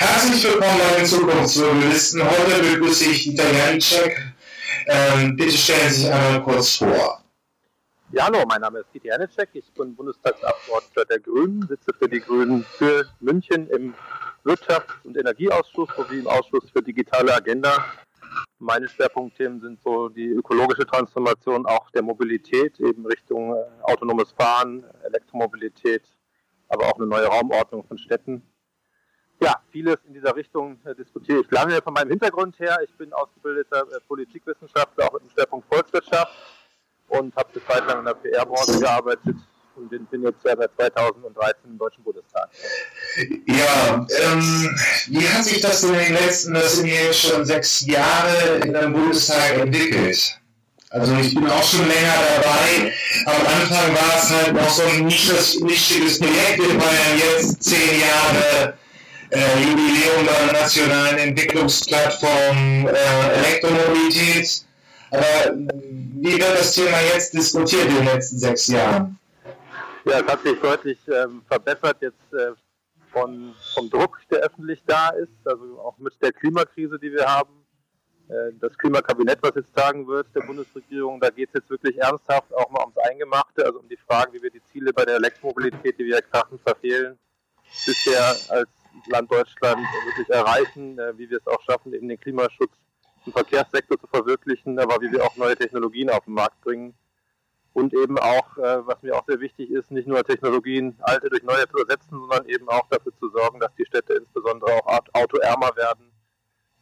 Herzlich willkommen bei den Zukunftsmobilisten. Heute begrüße ich Dieter Janicek. Ähm, bitte stellen Sie sich einmal kurz vor. Ja, hallo, mein Name ist Dieter Janicek. Ich bin Bundestagsabgeordneter der Grünen, sitze für die Grünen für München im Wirtschafts- und Energieausschuss sowie im Ausschuss für digitale Agenda. Meine Schwerpunktthemen sind so die ökologische Transformation auch der Mobilität, eben Richtung äh, autonomes Fahren, Elektromobilität, aber auch eine neue Raumordnung von Städten. Ja, vieles in dieser Richtung äh, diskutiere ich lange von meinem Hintergrund her. Ich bin ausgebildeter äh, Politikwissenschaftler, auch dem Schwerpunkt Volkswirtschaft und habe eine Zeit lang in der PR-Branche gearbeitet und bin, bin jetzt seit 2013 im Deutschen Bundestag. Ja, ähm, wie hat sich das in den letzten, das sind jetzt schon sechs Jahre in einem Bundestag entwickelt? Also ich bin auch schon länger dabei. Am Anfang war es halt noch so ein nischiges Projekt. Wir feiern jetzt zehn Jahre äh, Jubiläum der nationalen Entwicklungsplattform äh, Elektromobilität. Aber wie wird das Thema jetzt diskutiert in den letzten sechs Jahren? Ja, es hat sich deutlich ähm, verbessert jetzt äh, von, vom Druck, der öffentlich da ist, also auch mit der Klimakrise, die wir haben. Äh, das Klimakabinett, was jetzt tagen wird, der Bundesregierung, da geht es jetzt wirklich ernsthaft auch mal ums Eingemachte, also um die Frage, wie wir die Ziele bei der Elektromobilität, die wir ja krachend verfehlen, bisher als Land Deutschland wirklich erreichen, äh, wie wir es auch schaffen, eben den Klimaschutz im Verkehrssektor zu verwirklichen, aber wie wir auch neue Technologien auf den Markt bringen. Und eben auch, äh, was mir auch sehr wichtig ist, nicht nur Technologien alte durch neue zu ersetzen, sondern eben auch dafür zu sorgen, dass die Städte insbesondere auch autoärmer werden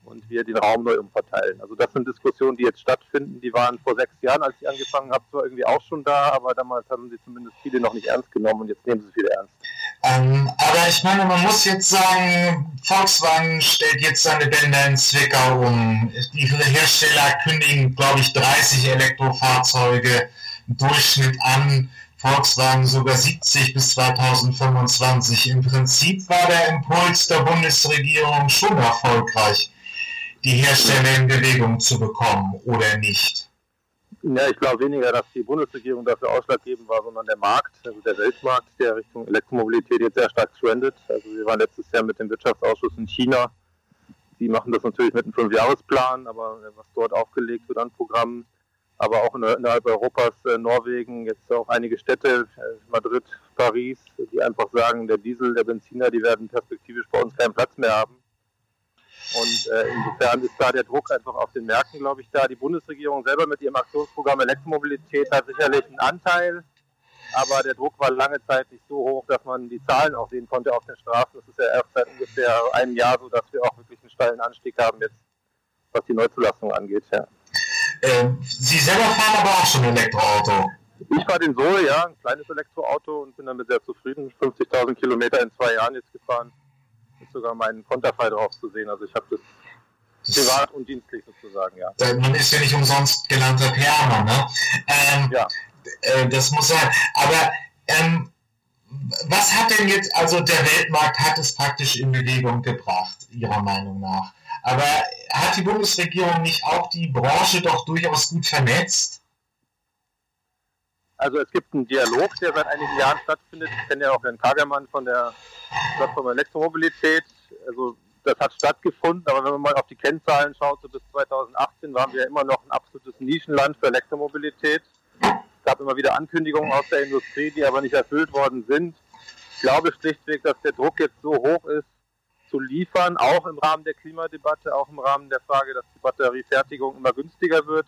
und wir den Raum neu umverteilen. Also das sind Diskussionen, die jetzt stattfinden. Die waren vor sechs Jahren, als ich angefangen habe, zwar irgendwie auch schon da, aber damals haben sie zumindest viele noch nicht ernst genommen und jetzt nehmen sie viele ernst. Ähm, aber ich meine, man muss jetzt sagen, Volkswagen stellt jetzt seine Bänder in Zwickau um. Die Hersteller kündigen, glaube ich, 30 Elektrofahrzeuge im Durchschnitt an. Volkswagen sogar 70 bis 2025. Im Prinzip war der Impuls der Bundesregierung schon erfolgreich die Hersteller in Bewegung zu bekommen oder nicht? Ja, ich glaube weniger, dass die Bundesregierung dafür ausschlaggebend war, sondern der Markt, also der Weltmarkt, der Richtung Elektromobilität jetzt sehr stark trendet. Also wir waren letztes Jahr mit dem Wirtschaftsausschuss in China. Die machen das natürlich mit einem Fünfjahresplan, aber was dort aufgelegt wird an Programmen, aber auch innerhalb Europas, äh, Norwegen, jetzt auch einige Städte, äh, Madrid, Paris, die einfach sagen, der Diesel, der Benziner, die werden perspektivisch bei uns keinen Platz mehr haben. Und äh, insofern ist da der Druck einfach auf den Märkten, glaube ich, da. Die Bundesregierung selber mit ihrem Aktionsprogramm Elektromobilität hat sicherlich einen Anteil, aber der Druck war lange Zeit nicht so hoch, dass man die Zahlen auch sehen konnte auf den Straßen. Das ist ja erst seit ungefähr einem Jahr so, dass wir auch wirklich einen steilen Anstieg haben jetzt, was die Neuzulassung angeht. Ja. Ähm, Sie selber fahren aber auch schon ein Elektroauto. Ich fahre den Zoe, ja, ein kleines Elektroauto und bin damit sehr zufrieden. 50.000 Kilometer in zwei Jahren jetzt gefahren sogar mein Konterfei drauf zu sehen. Also ich habe das privat und dienstlich sozusagen, ja. Man ist ja nicht umsonst gelernter Piano, ne? Ähm, ja. Äh, das muss sein. Aber ähm, was hat denn jetzt, also der Weltmarkt hat es praktisch in Bewegung gebracht, Ihrer Meinung nach. Aber hat die Bundesregierung nicht auch die Branche doch durchaus gut vernetzt? Also es gibt einen Dialog, der seit einigen Jahren stattfindet. Ich kenne ja auch Herrn Kagermann von der Plattform Elektromobilität. Also das hat stattgefunden, aber wenn man mal auf die Kennzahlen schaut, so bis 2018 waren wir immer noch ein absolutes Nischenland für Elektromobilität. Es gab immer wieder Ankündigungen aus der Industrie, die aber nicht erfüllt worden sind. Ich glaube schlichtweg, dass der Druck jetzt so hoch ist, zu liefern, auch im Rahmen der Klimadebatte, auch im Rahmen der Frage, dass die Batteriefertigung immer günstiger wird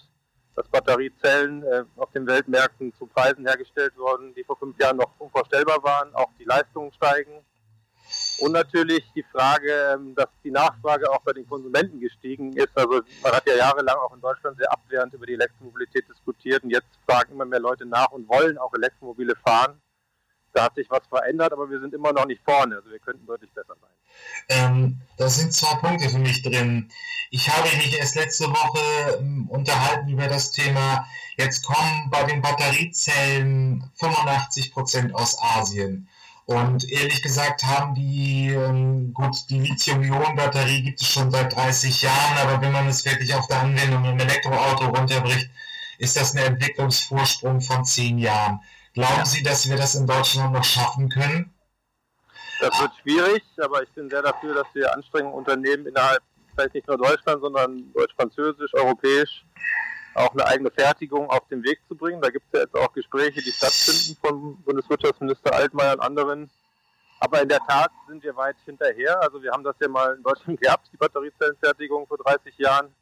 dass Batteriezellen äh, auf den Weltmärkten zu Preisen hergestellt wurden, die vor fünf Jahren noch unvorstellbar waren. Auch die Leistungen steigen. Und natürlich die Frage, ähm, dass die Nachfrage auch bei den Konsumenten gestiegen ist. Also man hat ja jahrelang auch in Deutschland sehr abwehrend über die Elektromobilität diskutiert und jetzt fragen immer mehr Leute nach und wollen auch Elektromobile fahren. Da hat sich was verändert, aber wir sind immer noch nicht vorne. Also wir könnten deutlich besser sein. Ähm, da sind zwei Punkte für mich drin. Ich habe mich erst letzte Woche ähm, unterhalten über das Thema, jetzt kommen bei den Batteriezellen 85 Prozent aus Asien. Und ehrlich gesagt haben die, ähm, gut, die Lithium-Ionen-Batterie gibt es schon seit 30 Jahren, aber wenn man es wirklich auf der Anwendung im Elektroauto runterbricht, ist das ein Entwicklungsvorsprung von 10 Jahren. Glauben Sie, dass wir das in Deutschland noch schaffen können? Das wird schwierig, aber ich bin sehr dafür, dass wir Anstrengungen unternehmen innerhalb, vielleicht nicht nur Deutschland, sondern deutsch-französisch, europäisch, auch eine eigene Fertigung auf den Weg zu bringen. Da gibt es ja jetzt auch Gespräche, die stattfinden von Bundeswirtschaftsminister Altmaier und anderen. Aber in der Tat sind wir weit hinterher. Also wir haben das ja mal in Deutschland gehabt, die Batteriezellenfertigung vor 30 Jahren.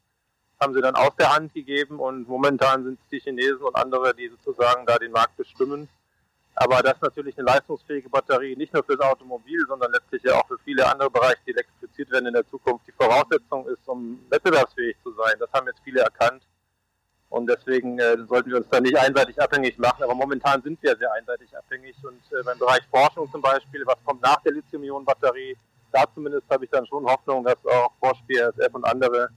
Haben sie dann aus der Hand gegeben und momentan sind es die Chinesen und andere, die sozusagen da den Markt bestimmen. Aber das ist natürlich eine leistungsfähige Batterie, nicht nur für das Automobil, sondern letztlich ja auch für viele andere Bereiche, die elektrifiziert werden in der Zukunft, die Voraussetzung ist, um wettbewerbsfähig zu sein. Das haben jetzt viele erkannt. Und deswegen äh, sollten wir uns da nicht einseitig abhängig machen. Aber momentan sind wir sehr einseitig abhängig. Und äh, beim Bereich Forschung zum Beispiel, was kommt nach der Lithium-Ionen-Batterie, da zumindest habe ich dann schon Hoffnung, dass auch Bosch, BASF und andere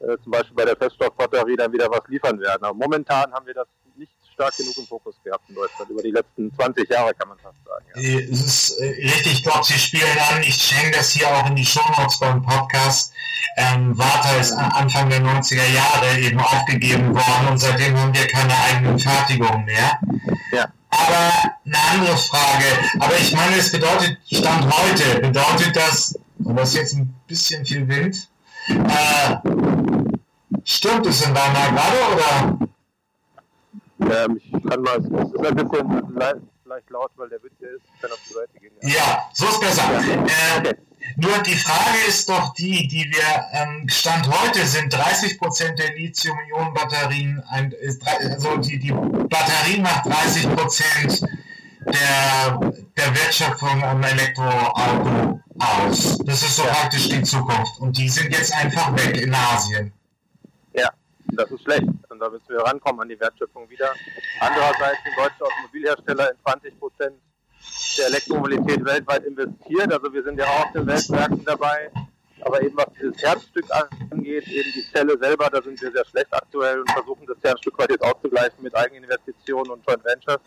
äh, zum Beispiel bei der Feststoffbatterie dann wieder was liefern werden. Aber momentan haben wir das nicht stark genug im Fokus gehabt in Deutschland, über die letzten 20 Jahre kann man fast sagen. Ja. Es ist äh, richtig, ich glaube, Sie spielen an, ich hänge das hier auch in die Shownotes beim Podcast. Ähm, Warta ist Anfang der 90er Jahre eben aufgegeben worden und seitdem haben wir keine eigenen Fertigungen mehr. Ja. Aber eine andere Frage, aber ich meine, es bedeutet, Stand heute, bedeutet das, und das ist jetzt ein bisschen viel Wind, äh, stimmt es in Weimar gerade oder? Ähm, ich kann mal, es ist ein bisschen leicht, laut, weil der Witz hier ist. Ich kann auf die Seite gehen. Ja, ja so ist besser. Ja. Äh, Nur die Frage ist doch die, die wir, ähm, Stand heute sind 30 Prozent der Lithium-Ionen-Batterien, also die, die Batterie macht 30 Prozent der, der Wertschöpfung am Elektroauto aus. Das ist so praktisch die Zukunft. Und die sind jetzt einfach weg in Asien. Ja, das ist schlecht. Und da müssen wir rankommen an die Wertschöpfung wieder. Andererseits sind deutsche Automobilhersteller in 20 Prozent der Elektromobilität weltweit investiert. Also wir sind ja auch auf den Weltmärkten dabei. Aber eben was dieses Herzstück angeht, eben die Zelle selber, da sind wir sehr schlecht aktuell und versuchen das ja ein Stück weit jetzt auszugleichen mit Eigeninvestitionen und Joint Ventures.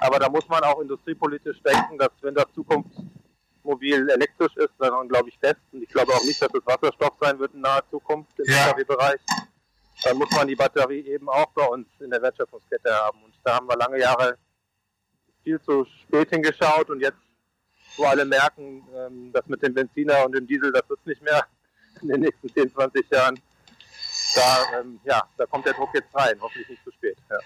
Aber da muss man auch industriepolitisch denken, dass wenn das Zukunftsmobil elektrisch ist, dann glaube ich fest, und ich glaube auch nicht, dass es Wasserstoff sein wird in naher Zukunft im ja. bereich dann muss man die Batterie eben auch bei uns in der Wertschöpfungskette haben. Und da haben wir lange Jahre viel zu spät hingeschaut und jetzt, wo alle merken, ähm, dass mit dem Benziner und dem Diesel, das wird nicht mehr in den nächsten 10, 20 Jahren, da, ähm, ja, da kommt der Druck jetzt rein, hoffentlich nicht zu spät. Ja.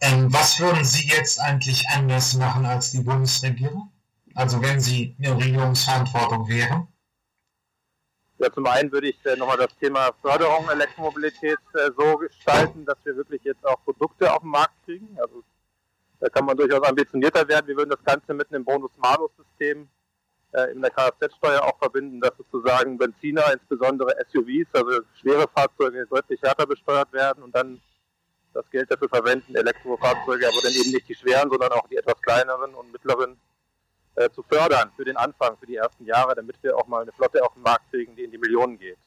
Ähm, was würden Sie jetzt eigentlich anders machen als die Bundesregierung? Also wenn Sie in Regierungsverantwortung wären? Ja, zum einen würde ich äh, nochmal das Thema Förderung Elektromobilität äh, so gestalten, dass wir wirklich jetzt auch Produkte auf den Markt kriegen. Also da kann man durchaus ambitionierter werden. Wir würden das Ganze mit einem Bonus-Malus-System äh, in der Kfz-Steuer auch verbinden, dass sozusagen Benziner, insbesondere SUVs, also schwere Fahrzeuge, deutlich härter besteuert werden und dann das Geld dafür verwenden, Elektrofahrzeuge, aber dann eben nicht die schweren, sondern auch die etwas kleineren und mittleren äh, zu fördern für den Anfang, für die ersten Jahre, damit wir auch mal eine Flotte auf den Markt kriegen, die in die Millionen geht.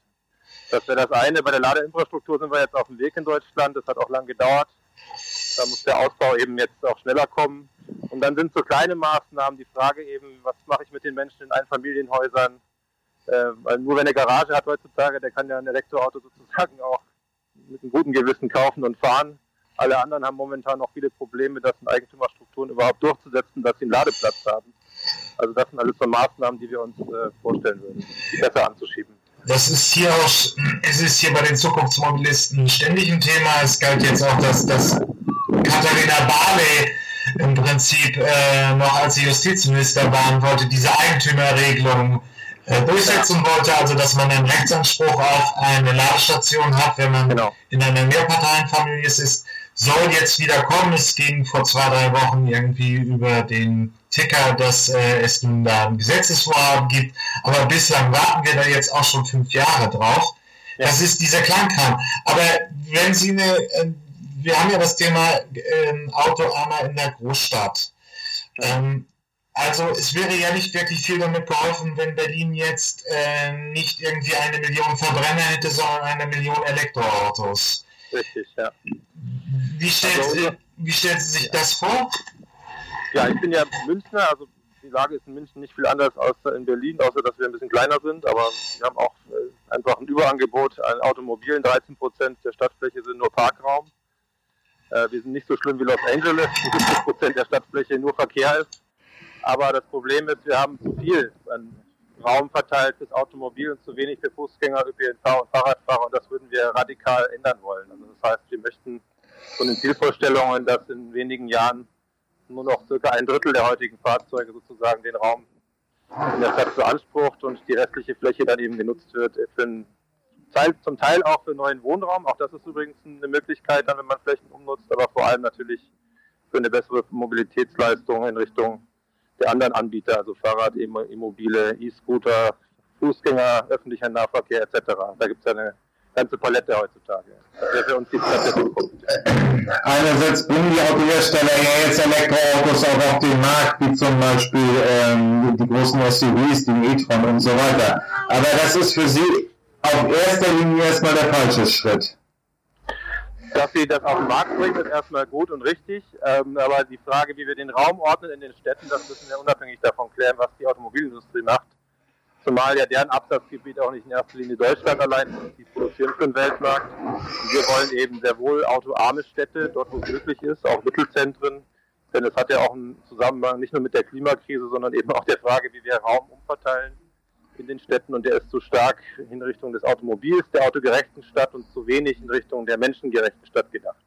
Das wäre das eine. Bei der Ladeinfrastruktur sind wir jetzt auf dem Weg in Deutschland. Das hat auch lange gedauert. Da muss der Ausbau eben jetzt auch schneller kommen. Und dann sind so kleine Maßnahmen die Frage eben, was mache ich mit den Menschen in Einfamilienhäusern? Äh, weil nur wer eine Garage hat heutzutage, der kann ja ein Elektroauto sozusagen auch mit einem guten Gewissen kaufen und fahren. Alle anderen haben momentan noch viele Probleme, das in Eigentümerstrukturen überhaupt durchzusetzen, dass sie einen Ladeplatz haben. Also das sind alles so Maßnahmen, die wir uns äh, vorstellen würden, die besser anzuschieben. Das ist hier auch, es ist hier bei den Zukunftsmobilisten ständig ein Thema. Es galt jetzt auch, dass, dass Katharina Barley im Prinzip äh, noch als sie Justizminister waren wollte, diese Eigentümerregelung durchsetzen wollte, also dass man einen Rechtsanspruch auf eine Ladestation hat, wenn man genau. in einer Mehrparteienfamilie ist soll jetzt wieder kommen. Es ging vor zwei, drei Wochen irgendwie über den Ticker, dass äh, es nun da ein Gesetzesvorhaben gibt. Aber bislang warten wir da jetzt auch schon fünf Jahre drauf. Ja. Das ist dieser Kleinkram. Aber wenn Sie eine, äh, wir haben ja das Thema äh, Autoarmer in der Großstadt. Ähm, also es wäre ja nicht wirklich viel damit geholfen, wenn Berlin jetzt äh, nicht irgendwie eine Million Verbrenner hätte, sondern eine Million Elektroautos. Richtig, ja. Wie stellt, also, Sie, wie stellt Sie sich das vor? Ja, ich bin ja Münchner, also die Lage ist in München nicht viel anders als in Berlin, außer dass wir ein bisschen kleiner sind, aber wir haben auch äh, einfach ein Überangebot an Automobilen. 13 Prozent der Stadtfläche sind nur Parkraum. Äh, wir sind nicht so schlimm wie Los Angeles, wo 70 Prozent der Stadtfläche nur Verkehr ist. Aber das Problem ist, wir haben zu viel Raum verteilt fürs Automobil und zu wenig für Fußgänger, ÖPNV und Fahrradfahrer und das würden wir radikal ändern wollen. Also das heißt, wir möchten von den Zielvorstellungen, dass in wenigen Jahren nur noch circa ein Drittel der heutigen Fahrzeuge sozusagen den Raum in der Stadt beansprucht und die restliche Fläche dann eben genutzt wird für einen Teil, zum Teil auch für neuen Wohnraum. Auch das ist übrigens eine Möglichkeit, dann, wenn man Flächen umnutzt, aber vor allem natürlich für eine bessere Mobilitätsleistung in Richtung der anderen Anbieter, also Fahrrad, Immobile, E-Scooter, Fußgänger, öffentlicher Nahverkehr etc. Da gibt es ja eine ganze Palette heutzutage. Das wäre für uns die Stadt der Zukunft. Einerseits bringen die Autohersteller ja jetzt Elektroautos auch auf den Markt, wie zum Beispiel ähm, die großen SUVs, den e-tron und so weiter. Aber das ist für Sie auf erster Linie erstmal der falsche Schritt. Dass sie das auf den Markt bringen, ist erstmal gut und richtig. Ähm, aber die Frage, wie wir den Raum ordnen in den Städten, das müssen wir unabhängig davon klären, was die Automobilindustrie macht. Zumal ja deren Absatzgebiet auch nicht in erster Linie Deutschland allein ist, die produzieren für den Weltmarkt. Und wir wollen eben sehr wohl autoarme Städte, dort wo es möglich ist, auch Mittelzentren. Denn es hat ja auch einen Zusammenhang nicht nur mit der Klimakrise, sondern eben auch der Frage, wie wir Raum umverteilen in den Städten und der ist zu stark in Richtung des Automobils, der autogerechten Stadt und zu wenig in Richtung der menschengerechten Stadt gedacht.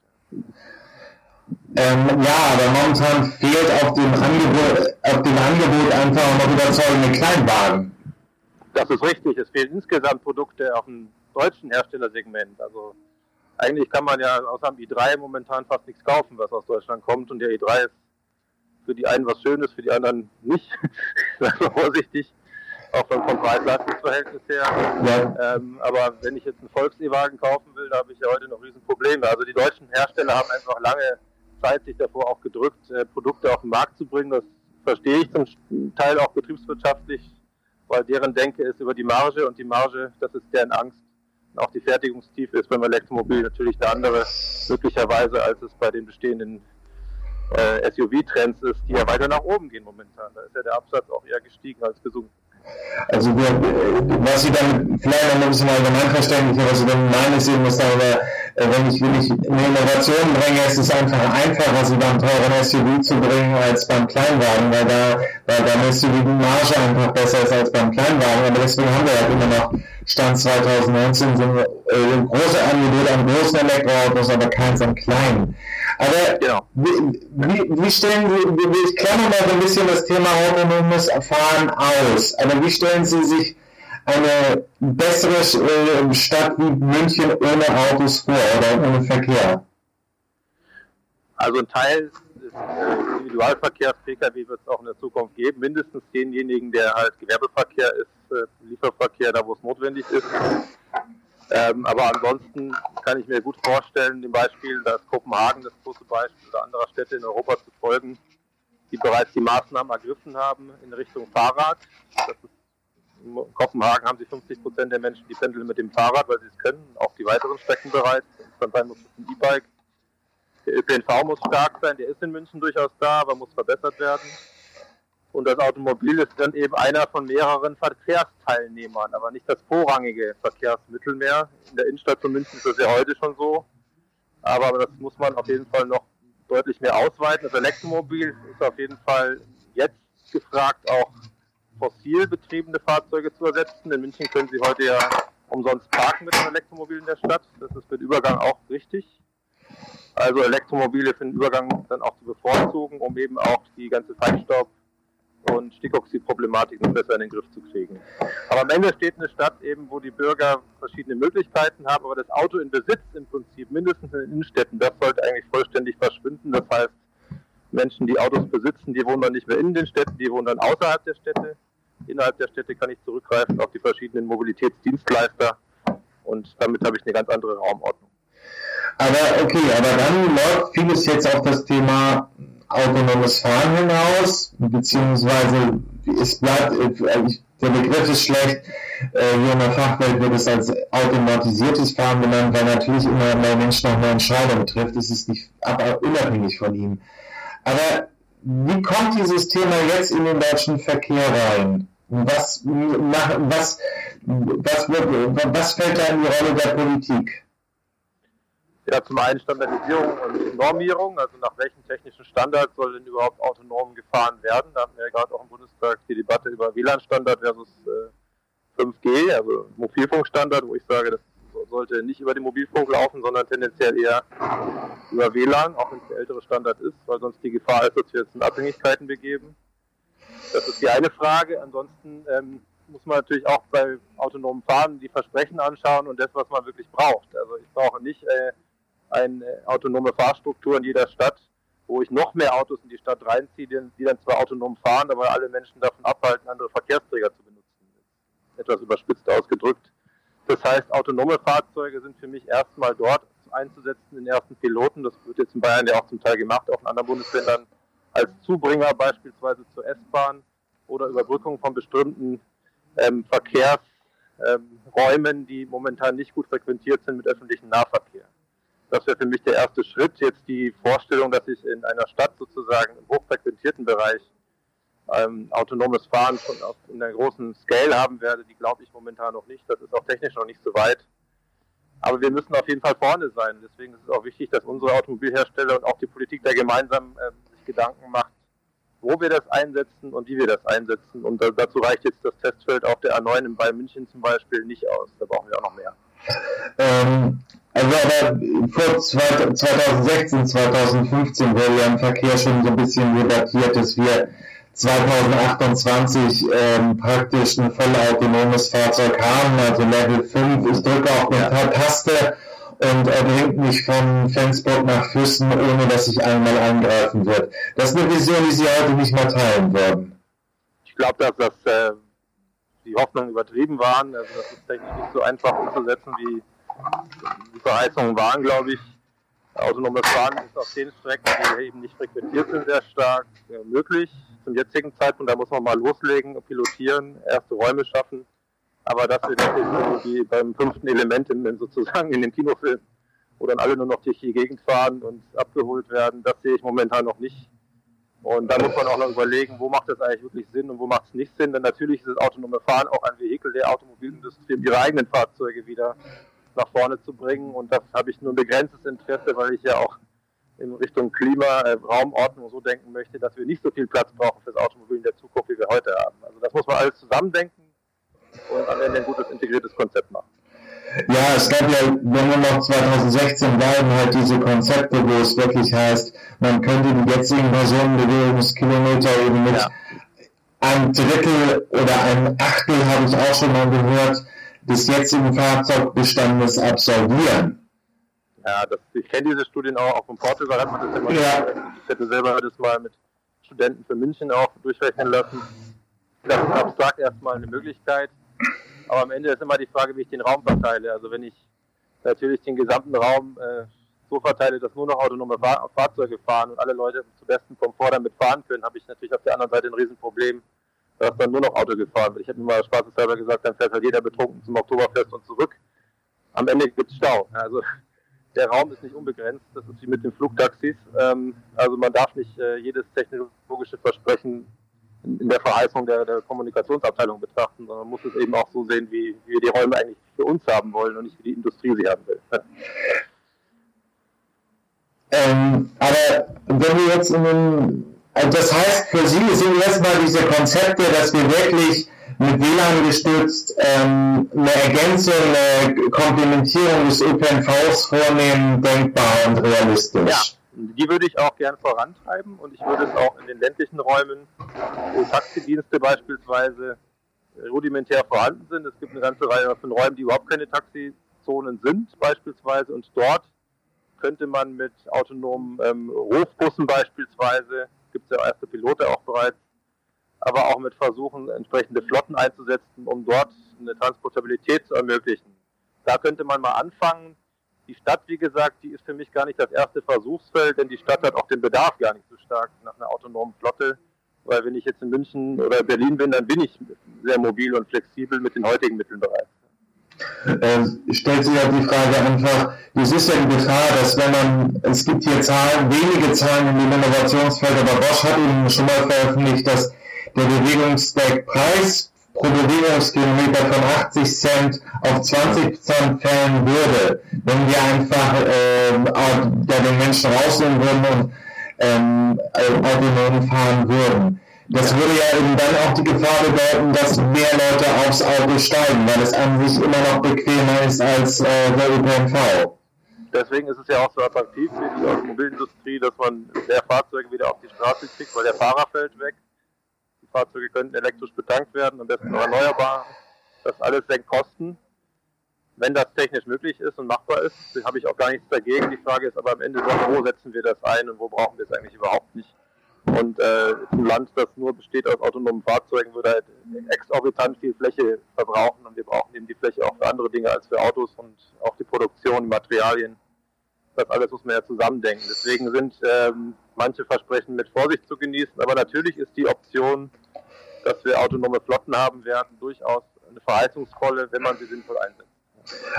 Ähm, ja, aber momentan fehlt auf dem Angebot, auf dem Angebot einfach noch überzeugende Kleinwagen. Das ist richtig. Es fehlen insgesamt Produkte auf dem deutschen Herstellersegment. Also eigentlich kann man ja außer dem i3 momentan fast nichts kaufen, was aus Deutschland kommt. Und der i3 ist für die einen was Schönes, für die anderen nicht. Sagen wir vorsichtig auch vom, vom Preis-Leistungs-Verhältnis her. Ja. Ähm, aber wenn ich jetzt einen Volks-E-Wagen kaufen will, da habe ich ja heute noch Riesenprobleme. Also die deutschen Hersteller haben einfach lange Zeit sich davor auch gedrückt, äh, Produkte auf den Markt zu bringen. Das verstehe ich zum Teil auch betriebswirtschaftlich, weil deren Denke ist über die Marge und die Marge, das ist deren Angst. Und auch die Fertigungstiefe ist beim Elektromobil natürlich eine andere, möglicherweise, als es bei den bestehenden äh, SUV-Trends ist, die ja weiter nach oben gehen momentan. Da ist ja der Absatz auch eher gestiegen als gesunken. Also was Sie dann vielleicht noch ein bisschen allgemeinverständlicher, was Sie dann meinen, ist eben, dass darüber, äh, wenn ich, wenn ich eine Innovation bringe, ist es einfach einfacher, sie beim teuren SUV zu bringen als beim Kleinwagen, weil da, weil beim SUV die Marge einfach besser ist als beim Kleinwagen. Aber deswegen haben wir halt immer noch Stand 2019 so ein äh, große Angebot an großen Elektroautos, aber keins an kleinen. Aber genau. wie, wie, stellen Sie, ich klammern mal so ein bisschen das Thema autonomes Fahren aus, aber wie stellen Sie sich eine bessere äh, Stadt wie München ohne Autos vor oder ohne Verkehr? Also ein Teil des äh, Individualverkehrs Pkw wird es auch in der Zukunft geben, mindestens denjenigen, der halt Gewerbeverkehr ist, äh, Lieferverkehr, da wo es notwendig ist. Ähm, aber ansonsten kann ich mir gut vorstellen, dem Beispiel, dass Kopenhagen das große Beispiel oder anderer Städte in Europa zu folgen, die bereits die Maßnahmen ergriffen haben in Richtung Fahrrad. in Kopenhagen haben sie 50 Prozent der Menschen, die pendeln mit dem Fahrrad, weil sie es können, auch die weiteren Strecken bereits. Dann sein muss es ein E-Bike. Der ÖPNV muss stark sein, der ist in München durchaus da, aber muss verbessert werden. Und das Automobil ist dann eben einer von mehreren Verkehrsteilnehmern, aber nicht das vorrangige Verkehrsmittel mehr. In der Innenstadt von München ist das ja heute schon so. Aber das muss man auf jeden Fall noch deutlich mehr ausweiten. Das Elektromobil ist auf jeden Fall jetzt gefragt, auch fossil betriebene Fahrzeuge zu ersetzen. In München können Sie heute ja umsonst parken mit einem Elektromobil in der Stadt. Das ist den Übergang auch richtig. Also Elektromobile für den Übergang dann auch zu bevorzugen, um eben auch die ganze Feinstaub- und Stickoxid-Problematik noch besser in den Griff zu kriegen. Aber am Ende steht eine Stadt eben, wo die Bürger verschiedene Möglichkeiten haben, aber das Auto in Besitz im Prinzip, mindestens in den Innenstädten, das sollte eigentlich vollständig verschwinden. Das heißt, Menschen, die Autos besitzen, die wohnen dann nicht mehr in den Städten, die wohnen dann außerhalb der Städte. Innerhalb der Städte kann ich zurückgreifen auf die verschiedenen Mobilitätsdienstleister und damit habe ich eine ganz andere Raumordnung. Aber okay, aber dann läuft vieles jetzt auf das Thema autonomes Fahren hinaus, beziehungsweise es bleibt, äh, der Begriff ist schlecht, äh, hier in der Fachwelt wird es als automatisiertes Fahren genannt, weil natürlich immer mehr Menschen auch eine Entscheidung trifft, es ist nicht aber unabhängig von ihm. Aber wie kommt dieses Thema jetzt in den deutschen Verkehr rein? Was, was, was, was, was fällt da in die Rolle der Politik? Ja, zum einen Standardisierung und Normierung, also nach welchen technischen Standards soll denn überhaupt autonom gefahren werden? Da hatten wir ja gerade auch im Bundestag die Debatte über WLAN-Standard versus äh, 5G, also Mobilfunkstandard, wo ich sage, das sollte nicht über den Mobilfunk laufen, sondern tendenziell eher über WLAN, auch wenn es der ältere Standard ist, weil sonst die Gefahr ist, dass wir uns in Abhängigkeiten begeben. Das ist die eine Frage. Ansonsten ähm, muss man natürlich auch bei autonomen Fahren die Versprechen anschauen und das, was man wirklich braucht. Also ich brauche nicht äh, eine autonome Fahrstruktur in jeder Stadt, wo ich noch mehr Autos in die Stadt reinziehe, die dann zwar autonom fahren, aber alle Menschen davon abhalten, andere Verkehrsträger zu benutzen. Etwas überspitzt ausgedrückt. Das heißt, autonome Fahrzeuge sind für mich erstmal dort einzusetzen, den ersten Piloten. Das wird jetzt in Bayern ja auch zum Teil gemacht, auch in anderen Bundesländern, als Zubringer beispielsweise zur S-Bahn oder Überbrückung von bestimmten ähm, Verkehrsräumen, ähm, die momentan nicht gut frequentiert sind mit öffentlichem Nahverkehr. Das wäre für mich der erste Schritt. Jetzt die Vorstellung, dass ich in einer Stadt sozusagen im hochfrequentierten Bereich ähm, autonomes Fahren schon auf, in einer großen Scale haben werde, die glaube ich momentan noch nicht. Das ist auch technisch noch nicht so weit. Aber wir müssen auf jeden Fall vorne sein. Deswegen ist es auch wichtig, dass unsere Automobilhersteller und auch die Politik da gemeinsam äh, sich Gedanken macht, wo wir das einsetzen und wie wir das einsetzen. Und da, dazu reicht jetzt das Testfeld auf der A9 in Bayern München zum Beispiel nicht aus. Da brauchen wir auch noch mehr. Ähm, also aber vor 2016, 2015 wurde ja im Verkehr schon so ein bisschen debattiert, dass wir 2028 ähm, praktisch ein vollautonomes Fahrzeug haben, also Level 5. Ich drücke auch eine Taste und er bringt mich von Flensburg nach Füssen, ohne dass ich einmal eingreifen wird. Das ist eine Vision, die Sie heute nicht mehr teilen würden. Ich glaube, dass das äh, die Hoffnungen übertrieben waren. Also das ist technisch nicht so einfach umzusetzen, wie die Verheißungen waren, glaube ich. Autonomes Fahren ist auf den Strecken, die eben nicht frequentiert sind, sehr stark äh, möglich. Zum jetzigen Zeitpunkt, da muss man mal loslegen, pilotieren, erste Räume schaffen. Aber dass wir das wie beim fünften Element in, sozusagen in dem Kinofilm, wo dann alle nur noch durch die Gegend fahren und abgeholt werden, das sehe ich momentan noch nicht. Und da muss man auch noch überlegen, wo macht das eigentlich wirklich Sinn und wo macht es nicht Sinn. Denn natürlich ist das autonome Fahren auch ein Vehikel der Automobilindustrie, um ihre eigenen Fahrzeuge wieder nach vorne zu bringen. Und das habe ich nur ein begrenztes Interesse, weil ich ja auch in Richtung Klima, äh, Raumordnung so denken möchte, dass wir nicht so viel Platz brauchen fürs Automobil in der Zukunft, wie wir heute haben. Also das muss man alles zusammendenken und am Ende ein gutes integriertes Konzept machen. Ja, es gab ja, wenn wir noch 2016 bleiben, halt diese Konzepte, wo es wirklich heißt, man könnte die jetzigen Personenbewegungskilometer eben mit ja. einem Drittel oder einem Achtel, habe ich auch schon mal gehört, des jetzigen Fahrzeugbestandes absolvieren. Ja, das, ich kenne diese Studien auch, auch von Portugal hat man das immer. Ja. Ich hätte selber das mal mit Studenten für München auch durchrechnen lassen. Das ist abstrakt erstmal eine Möglichkeit. Aber am Ende ist immer die Frage, wie ich den Raum verteile. Also wenn ich natürlich den gesamten Raum äh, so verteile, dass nur noch autonome Fahr Fahrzeuge fahren und alle Leute zu bestem Komfort damit fahren können, habe ich natürlich auf der anderen Seite ein Riesenproblem, dass dann nur noch Auto gefahren wird. Ich habe mir mal spaßeshalber gesagt, dann fährt halt jeder betrunken zum Oktoberfest und zurück. Am Ende gibt es Stau. Also der Raum ist nicht unbegrenzt, das ist wie mit den Flugtaxis. Ähm, also man darf nicht äh, jedes technologische Versprechen in der Verheißung der, der, Kommunikationsabteilung betrachten, sondern muss es eben auch so sehen, wie, wie wir die Räume eigentlich für uns haben wollen und nicht wie die Industrie sie haben will. Ähm, aber wenn wir jetzt in den, also das heißt für Sie sind erstmal diese Konzepte, dass wir wirklich mit WLAN gestützt ähm, eine Ergänzung, eine Komplementierung des ÖPNVs vornehmen, denkbar und realistisch. Ja. Die würde ich auch gern vorantreiben und ich würde es auch in den ländlichen Räumen, wo Taxidienste beispielsweise rudimentär vorhanden sind. Es gibt eine ganze Reihe von Räumen, die überhaupt keine Taxizonen sind beispielsweise und dort könnte man mit autonomen ähm, Rufbussen beispielsweise, gibt es ja erste Pilote auch bereits, aber auch mit Versuchen, entsprechende Flotten einzusetzen, um dort eine Transportabilität zu ermöglichen. Da könnte man mal anfangen, die Stadt, wie gesagt, die ist für mich gar nicht das erste Versuchsfeld, denn die Stadt hat auch den Bedarf gar nicht so stark nach einer autonomen Flotte. Weil wenn ich jetzt in München oder Berlin bin, dann bin ich sehr mobil und flexibel mit den heutigen Mitteln bereits. Äh, stellt sich ja die Frage einfach, es ist ja die Gefahr, dass wenn man, es gibt hier Zahlen, wenige Zahlen in dem Innovationsfeld, aber Bosch hat eben schon mal veröffentlicht, dass der Bewegungsdeckpreis pro Bewegungskilometer von 80 Cent auf 20 Cent fällen würde, wenn wir einfach äh, den Menschen rausnehmen würden und ähm, autonom fahren würden. Das würde ja eben dann auch die Gefahr bedeuten, dass mehr Leute aufs Auto steigen, weil es an sich immer noch bequemer ist als äh, der ÖPNV. Deswegen ist es ja auch so attraktiv für die Automobilindustrie, dass man mehr Fahrzeuge wieder auf die Straße kriegt, weil der Fahrer fällt weg. Die Fahrzeuge könnten elektrisch betankt werden, am besten erneuerbar. Das alles senkt Kosten. Wenn das technisch möglich ist und machbar ist, habe ich auch gar nichts dagegen. Die Frage ist aber am Ende, wo setzen wir das ein und wo brauchen wir es eigentlich überhaupt nicht. Und äh, ein Land, das nur besteht aus autonomen Fahrzeugen, würde halt exorbitant viel Fläche verbrauchen und wir brauchen eben die Fläche auch für andere Dinge als für Autos und auch die Produktion, die Materialien. Das alles muss man ja zusammendenken. Deswegen sind ähm, manche Versprechen mit Vorsicht zu genießen, aber natürlich ist die Option, dass wir autonome Flotten haben werden, durchaus eine verheißungsvolle, wenn man sie sinnvoll einsetzt.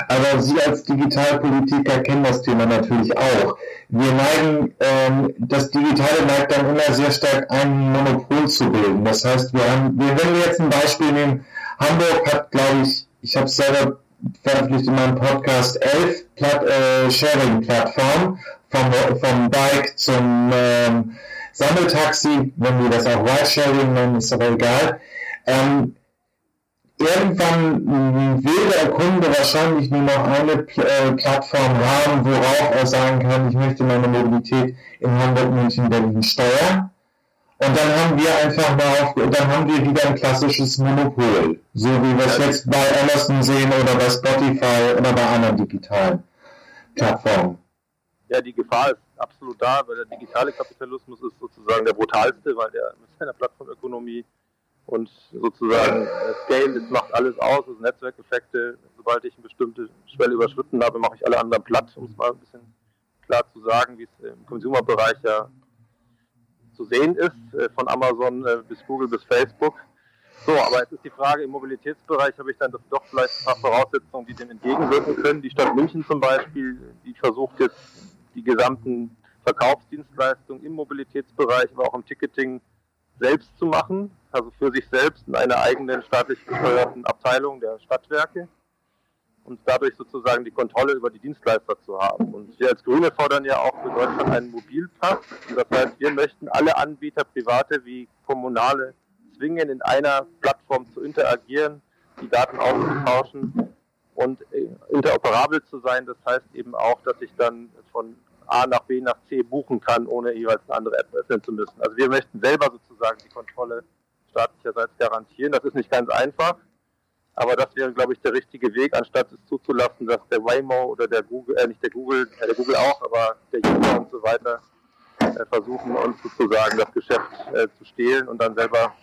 Aber Sie als Digitalpolitiker kennen das Thema natürlich auch. Wir neigen, ähm, das Digitale neigt dann immer sehr stark ein Monopol zu bilden. Das heißt, wir haben, wir, wenn wir jetzt ein Beispiel nehmen, Hamburg hat, glaube ich, ich habe es selber veröffentlicht in meinem Podcast, elf Plat äh, Sharing-Plattformen, vom, vom Bike zum ähm, Sammeltaxi, wenn wir das auch Ride-Sharing nennen, ist aber egal. Ähm, irgendwann will der Kunde wahrscheinlich nur noch eine äh, Plattform haben, worauf er sagen kann, ich möchte meine Mobilität in Hamburg, München, Berlin steuern. Und dann haben wir einfach mal auf, dann haben wir wieder ein klassisches Monopol. So wie wir es jetzt bei Amazon sehen oder bei Spotify oder bei anderen digitalen Plattformen. Ja, die Gefahr ist absolut da, weil der digitale Kapitalismus ist sozusagen der brutalste, weil der mit seiner Plattformökonomie und sozusagen äh, Scale, das macht alles aus, also Netzwerkeffekte. Sobald ich eine bestimmte Schwelle überschritten habe, mache ich alle anderen platt, um es mal ein bisschen klar zu sagen, wie es im Consumer-Bereich ja zu sehen ist, äh, von Amazon äh, bis Google bis Facebook. So, aber jetzt ist die Frage, im Mobilitätsbereich habe ich dann doch vielleicht ein paar Voraussetzungen, die dem entgegenwirken können. Die Stadt München zum Beispiel, die versucht jetzt die gesamten Verkaufsdienstleistungen im Mobilitätsbereich, aber auch im Ticketing selbst zu machen, also für sich selbst in einer eigenen staatlich gesteuerten Abteilung der Stadtwerke und dadurch sozusagen die Kontrolle über die Dienstleister zu haben. Und wir als Grüne fordern ja auch für Deutschland einen Mobilpass. Das heißt, wir möchten alle Anbieter, private wie kommunale, zwingen, in einer Plattform zu interagieren, die Daten auszutauschen und äh, interoperabel zu sein. Das heißt eben auch, dass ich dann von A nach B nach C buchen kann, ohne jeweils eine andere App öffnen zu müssen. Also wir möchten selber sozusagen die Kontrolle staatlicherseits garantieren. Das ist nicht ganz einfach, aber das wäre, glaube ich, der richtige Weg, anstatt es zuzulassen, dass der Waymo oder der Google, äh, nicht der Google, äh, der Google auch, aber der User und so weiter äh, versuchen, uns sozusagen das Geschäft äh, zu stehlen und dann selber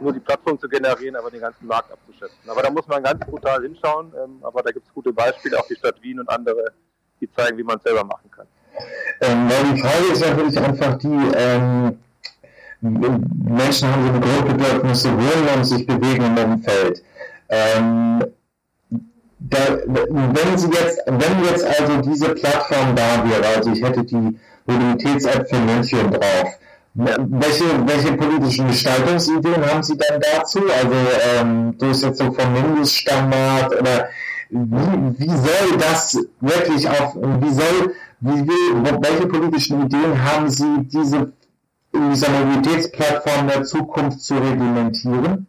nur die Plattform zu generieren, aber den ganzen Markt abzuschätzen. Aber da muss man ganz brutal hinschauen, ähm, aber da gibt es gute Beispiele, auch die Stadt Wien und andere, die zeigen, wie man es selber machen kann. Ähm, die Frage ist natürlich einfach die, ähm, Menschen haben so eine Grundbedürfnisse, wohnen und sich bewegen im Umfeld. Ähm, da, wenn Sie jetzt, wenn jetzt also diese Plattform da wäre, also ich hätte die Mobilitäts-App für München drauf, welche, welche politischen Gestaltungsideen haben Sie dann dazu? Also ähm, Durchsetzung von Mindeststandard oder wie, wie soll das wirklich auf, wie soll, wie welche politischen Ideen haben Sie, diese Mobilitätsplattform der Zukunft zu reglementieren?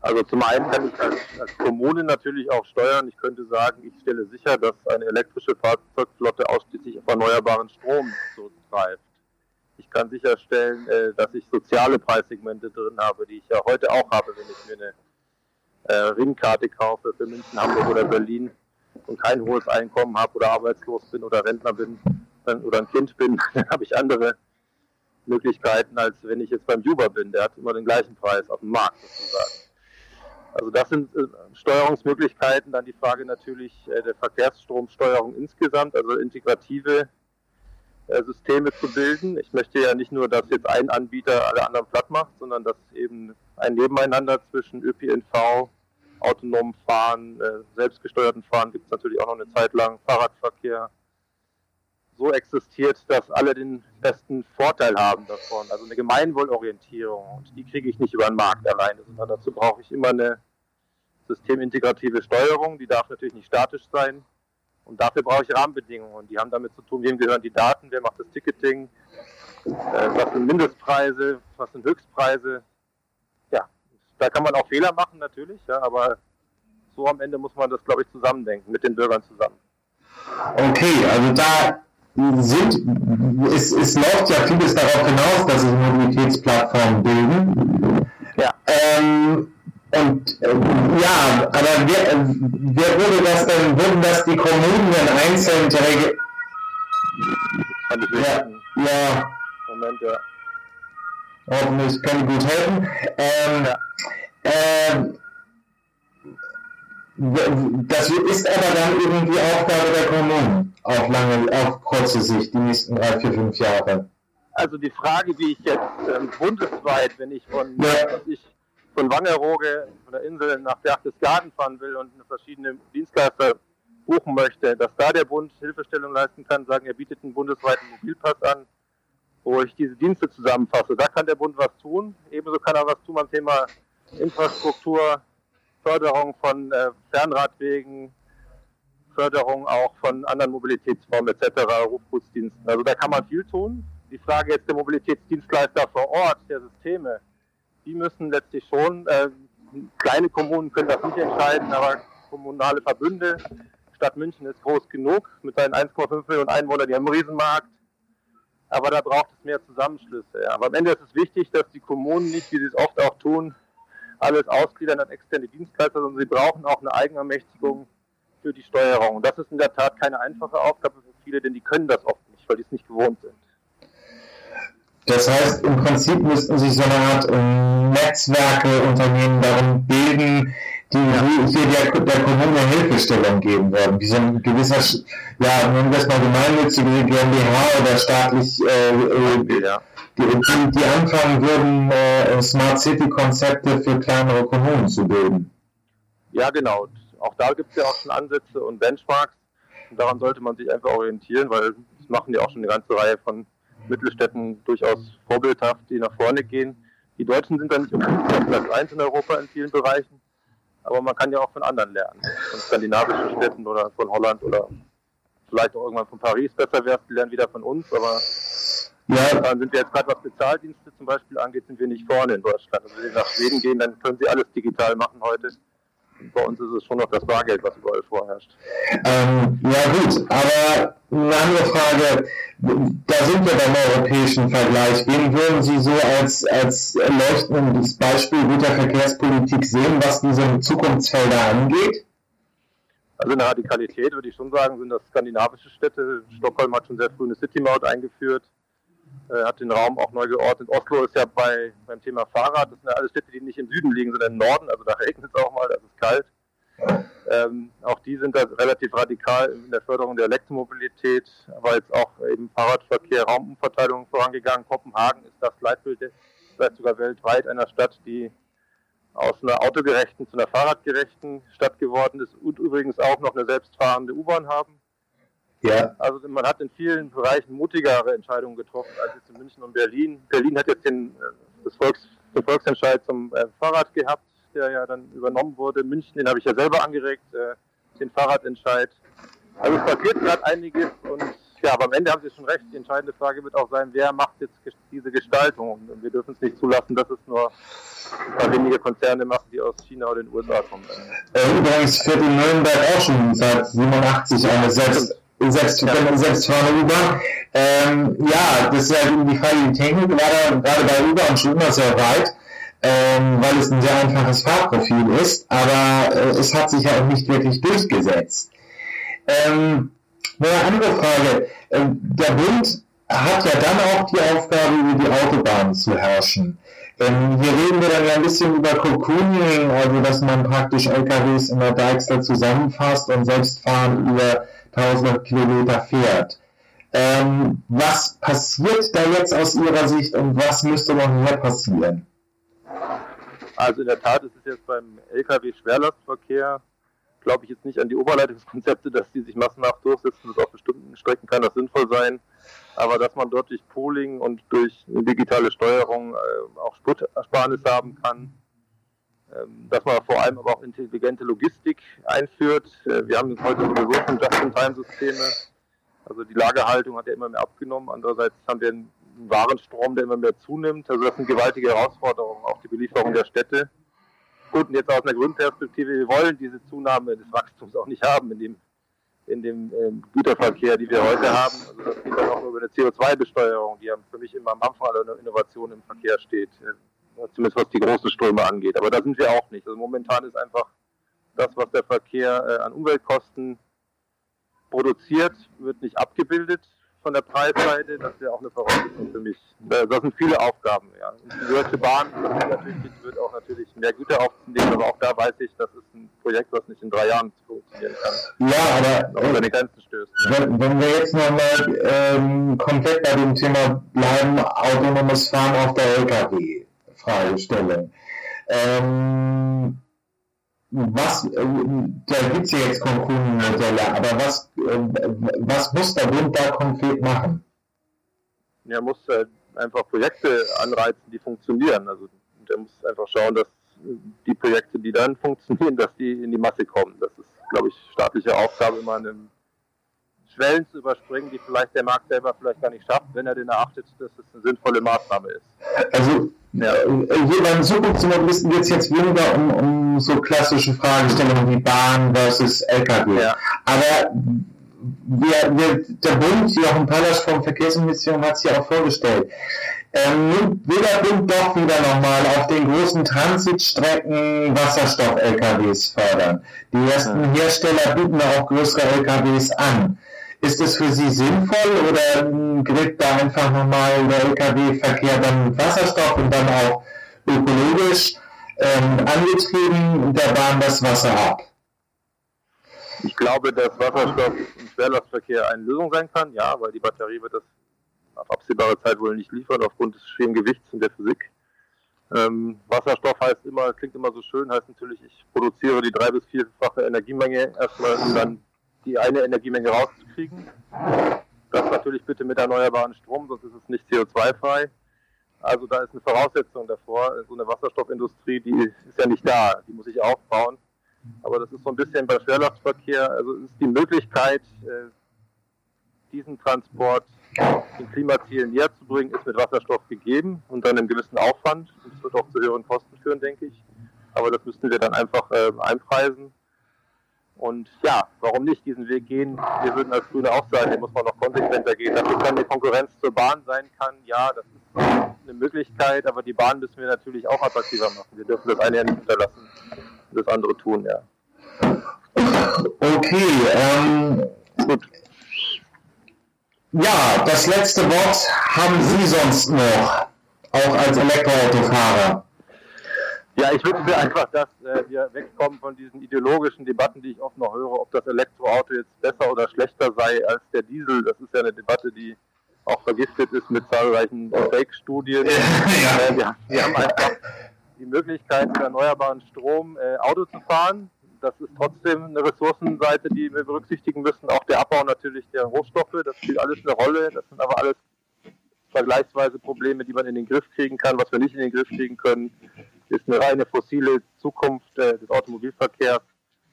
Also zum einen kann ich als, als, Kommune natürlich auch steuern. Ich könnte sagen, ich stelle sicher, dass eine elektrische Fahrzeugflotte ausschließlich auf erneuerbaren Strom zurückgreift. Ich kann sicherstellen, äh, dass ich soziale Preissegmente drin habe, die ich ja heute auch habe, wenn ich mir eine äh, Ringkarte kaufe für München, Hamburg oder Berlin und kein hohes Einkommen habe oder arbeitslos bin oder Rentner bin dann, oder ein Kind bin, dann habe ich andere Möglichkeiten, als wenn ich jetzt beim Uber bin. Der hat immer den gleichen Preis auf dem Markt sozusagen. Also das sind äh, Steuerungsmöglichkeiten. Dann die Frage natürlich äh, der Verkehrsstromsteuerung insgesamt, also integrative äh, Systeme zu bilden. Ich möchte ja nicht nur, dass jetzt ein Anbieter alle anderen platt macht, sondern dass eben ein Nebeneinander zwischen ÖPNV, autonomem Fahren, äh, selbstgesteuerten Fahren gibt es natürlich auch noch eine Zeit lang, Fahrradverkehr, so existiert, dass alle den besten Vorteil haben davon. Also eine Gemeinwohlorientierung. Und die kriege ich nicht über den Markt alleine, sondern dazu brauche ich immer eine systemintegrative Steuerung. Die darf natürlich nicht statisch sein. Und dafür brauche ich Rahmenbedingungen. Und die haben damit zu tun, wem gehören die Daten, wer macht das Ticketing, äh, was sind Mindestpreise, was sind Höchstpreise. Da kann man auch Fehler machen natürlich, ja, aber so am Ende muss man das, glaube ich, zusammendenken, mit den Bürgern zusammen. Okay, also da sind, es, es läuft ja vieles darauf hinaus, dass sich Mobilitätsplattformen bilden. Ja. Ähm, und äh, ja, aber wer, äh, wer würde das denn, würden das die Kommunen denn einzeln regeln? Ja, ja. Moment, ja. Hoffentlich kann ich gut helfen. Ähm, ähm, das ist aber dann eben die Aufgabe der Kommunen auf lange, auf kurze Sicht, die nächsten drei, vier, fünf Jahre. Also die Frage, wie ich jetzt ähm, bundesweit, wenn ich von, ja. ich von Wangerooge, von der Insel nach Berchtesgaden fahren will und eine verschiedene Dienstleister buchen möchte, dass da der Bund Hilfestellung leisten kann, sagen, er bietet einen bundesweiten Mobilpass an, wo ich diese Dienste zusammenfasse. Da kann der Bund was tun. Ebenso kann er was tun beim Thema Infrastruktur, Förderung von äh, Fernradwegen, Förderung auch von anderen Mobilitätsformen etc., Rufgutsdiensten. Also da kann man viel tun. Die Frage jetzt der Mobilitätsdienstleister vor Ort, der Systeme, die müssen letztlich schon, äh, kleine Kommunen können das nicht entscheiden, aber kommunale Verbünde, Stadt München ist groß genug mit seinen 1,5 Millionen Einwohnern, die haben einen Riesenmarkt, aber da braucht es mehr Zusammenschlüsse. Ja. Aber am Ende ist es wichtig, dass die Kommunen nicht, wie sie es oft auch tun, alles ausgliedern an externe Dienstleister, sondern sie brauchen auch eine Eigenermächtigung für die Steuerung. Und das ist in der Tat keine einfache Aufgabe für viele, denn die können das oft nicht, weil die es nicht gewohnt sind. Das heißt, im Prinzip müssten sich so eine Art ähm, Netzwerke, Unternehmen darum bilden, die hier der, der Kommune Hilfestellung geben würden. Wie so ein gewisser, ja, nennen wir es mal gemeinnützige GmbH oder staatlich äh, äh, ja die, die, anfangen würden, äh, Smart City Konzepte für kleinere Kommunen zu bilden. Ja, genau. Auch da gibt es ja auch schon Ansätze und Benchmarks. Und daran sollte man sich einfach orientieren, weil das machen ja auch schon eine ganze Reihe von Mittelstädten durchaus vorbildhaft, die nach vorne gehen. Die Deutschen sind dann nicht unbedingt auf Platz 1 in Europa in vielen Bereichen, aber man kann ja auch von anderen lernen. Von skandinavischen Städten oder von Holland oder vielleicht auch irgendwann von Paris besser wäre die lernen wieder von uns, aber ja. Dann sind wir jetzt gerade, was Bezahldienste zum Beispiel angeht, sind wir nicht vorne in Deutschland. Also wenn Sie nach Schweden gehen, dann können Sie alles digital machen heute. Bei uns ist es schon noch das Bargeld, was überall vorherrscht. Ähm, ja gut, aber eine andere Frage, da sind wir beim europäischen Vergleich. Wen würden Sie so als, als leuchtendes Beispiel guter Verkehrspolitik sehen, was diese Zukunftsfelder angeht? Also in der Radikalität würde ich schon sagen, sind das skandinavische Städte. Stockholm hat schon sehr früh eine City-Maut eingeführt äh, hat den Raum auch neu geordnet. Oslo ist ja bei, beim Thema Fahrrad, das sind ja alle Städte, die nicht im Süden liegen, sondern im Norden, also da regnet es auch mal, da ist es kalt. Ähm, auch die sind da relativ radikal in der Förderung der Elektromobilität, aber jetzt auch eben Fahrradverkehr, Raumumverteilung vorangegangen. Kopenhagen ist das Leitbild, vielleicht sogar weltweit einer Stadt, die aus einer autogerechten zu einer fahrradgerechten Stadt geworden ist und übrigens auch noch eine selbstfahrende U-Bahn haben. Ja. Also man hat in vielen Bereichen mutigere Entscheidungen getroffen als jetzt in München und Berlin. Berlin hat jetzt den, äh, das Volks, den Volksentscheid zum äh, Fahrrad gehabt, der ja dann übernommen wurde. München, den habe ich ja selber angeregt, äh, den Fahrradentscheid. Also es passiert gerade einiges und ja, aber am Ende haben Sie schon recht. Die entscheidende Frage wird auch sein, wer macht jetzt diese Gestaltung? Und wir dürfen es nicht zulassen, dass es nur ein paar wenige Konzerne machen, die aus China oder den USA kommen. Übrigens führt in Nürnberg auch schon seit 87 eine selbst selbst, ja. selbstfahrende U-Bahn. Ähm, ja, das ist ja die Frage, die Technik war da gerade bei U-Bahn schon immer sehr weit, ähm, weil es ein sehr einfaches Fahrprofil ist, aber äh, es hat sich ja auch nicht wirklich durchgesetzt. Ähm, eine andere Frage. Ähm, der Bund hat ja dann auch die Aufgabe, über die Autobahnen zu herrschen. Ähm, hier reden wir dann ja ein bisschen über Cocooning, also dass man praktisch LKWs in der Deichsel zusammenfasst und selbst fahren über 1000 Kilometer fährt. Ähm, was passiert da jetzt aus Ihrer Sicht und was müsste noch mehr passieren? Also in der Tat ist es jetzt beim Lkw-Schwerlastverkehr glaube ich jetzt nicht an die Oberleitungskonzepte, dass die sich massenhaft durchsetzen. Das auf bestimmten Strecken kann das sinnvoll sein. Aber dass man dort durch Pooling und durch digitale Steuerung äh, auch Spurtersparnis haben kann, dass man vor allem aber auch intelligente Logistik einführt. Äh, wir haben heute sowieso schon Just-in-Time-Systeme. Also die Lagerhaltung hat ja immer mehr abgenommen. Andererseits haben wir einen Warenstrom, der immer mehr zunimmt. Also das sind gewaltige Herausforderungen, auch die Belieferung der Städte. Gut, und jetzt aus einer Grundperspektive, wir wollen diese Zunahme des Wachstums auch nicht haben in dem, in dem ähm, Güterverkehr, die wir heute haben. Also das geht dann auch über eine CO2-Besteuerung, die für mich immer am Anfang aller Innovation im Verkehr steht, zumindest was die großen Ströme angeht. Aber da sind wir auch nicht. Also momentan ist einfach das, was der Verkehr äh, an Umweltkosten produziert, wird nicht abgebildet von der Preisseite, das wäre auch eine Voraussetzung für mich. Das sind viele Aufgaben. Ja. Die Deutsche Bahn natürlich, wird auch natürlich mehr Güter aufzunehmen, aber auch da weiß ich, das ist ein Projekt, was nicht in drei Jahren funktionieren kann. Ja, aber über die Grenzen stößt. Wenn, wenn wir jetzt nochmal ähm, komplett bei dem Thema bleiben, autonomes Fahren auf der Lkw-Frage stellen. Ähm, was, äh, da gibt es ja jetzt Konkurrenmodelle, aber was, äh, was muss der Bund da konkret machen? Er muss äh, einfach Projekte anreizen, die funktionieren. Also der muss einfach schauen, dass die Projekte, die dann funktionieren, dass die in die Masse kommen. Das ist, glaube ich, staatliche Aufgabe, immer einem Schwellen zu überspringen, die vielleicht der Markt selber vielleicht gar nicht schafft, wenn er den erachtet, dass es eine sinnvolle Maßnahme ist. Also ja. hier beim Zukunftsmobilisten geht es jetzt weniger um, um so klassische Fragestellungen wie Bahn versus LKW. Ja. Aber wir, wir, der Bund, Jochen Pallasch vom Verkehrsministerium hat es ja auch vorgestellt, ähm, nimmt will der Bund doch wieder nochmal auf den großen Transitstrecken Wasserstoff-LKWs fördern. Die ersten Hersteller bieten auch größere LKWs an. Ist es für Sie sinnvoll oder kriegt da einfach nochmal der Lkw-Verkehr dann mit Wasserstoff und dann auch ökologisch ähm, angetrieben der Bahn das Wasser ab? Ich glaube, dass Wasserstoff im Schwerlastverkehr eine Lösung sein kann, ja, weil die Batterie wird das auf absehbare Zeit wohl nicht liefern, aufgrund des schweren Gewichts und der Physik. Ähm, Wasserstoff heißt immer, klingt immer so schön, heißt natürlich, ich produziere die drei- bis vierfache Energiemenge erstmal, um dann die eine Energiemenge rauszukriegen. Das natürlich bitte mit erneuerbaren Strom, sonst ist es nicht CO2-frei. Also da ist eine Voraussetzung davor. So eine Wasserstoffindustrie, die ist ja nicht da, die muss ich aufbauen. Aber das ist so ein bisschen beim Schwerlastverkehr, also es ist die Möglichkeit, äh, diesen Transport den Klimazielen näher zu bringen, ist mit Wasserstoff gegeben und dann einem gewissen Aufwand. Das wird auch zu höheren Kosten führen, denke ich. Aber das müssten wir dann einfach äh, einpreisen. Und ja, warum nicht diesen Weg gehen? Wir würden als Grüne auch sagen, hier muss man noch konsequenter gehen. Dass es dann eine Konkurrenz zur Bahn sein kann, ja, das ist eine Möglichkeit, aber die Bahn müssen wir natürlich auch attraktiver machen. Wir dürfen das eine ja nicht unterlassen, das andere tun, ja. Okay, ähm, gut. Ja, das letzte Wort haben Sie sonst noch, auch als Elektroautofahrer. Ja, ich wünsche mir einfach, dass äh, wir wegkommen von diesen ideologischen Debatten, die ich oft noch höre, ob das Elektroauto jetzt besser oder schlechter sei als der Diesel. Das ist ja eine Debatte, die auch vergiftet ist mit zahlreichen Fake-Studien. Ja. Äh, wir, wir, haben einfach die Möglichkeit, mit erneuerbaren Strom äh, Auto zu fahren. Das ist trotzdem eine Ressourcenseite, die wir berücksichtigen müssen. Auch der Abbau natürlich der Rohstoffe, das spielt alles eine Rolle. Das sind aber alles vergleichsweise Probleme, die man in den Griff kriegen kann. Was wir nicht in den Griff kriegen können, ist eine reine fossile Zukunft äh, des Automobilverkehrs,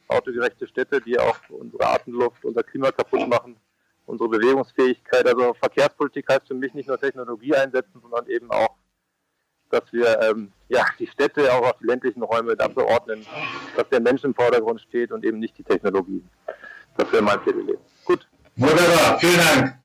autogerechte Städte, die auch unsere Atemluft, unser Klima kaputt machen, unsere Bewegungsfähigkeit. Also Verkehrspolitik heißt für mich nicht nur Technologie einsetzen, sondern eben auch, dass wir ähm, ja, die Städte auch auf die ländlichen Räume dafür ordnen, dass der Mensch im Vordergrund steht und eben nicht die Technologie. Das wäre mein Plädoyer. Gut. Wunderbar, vielen Dank.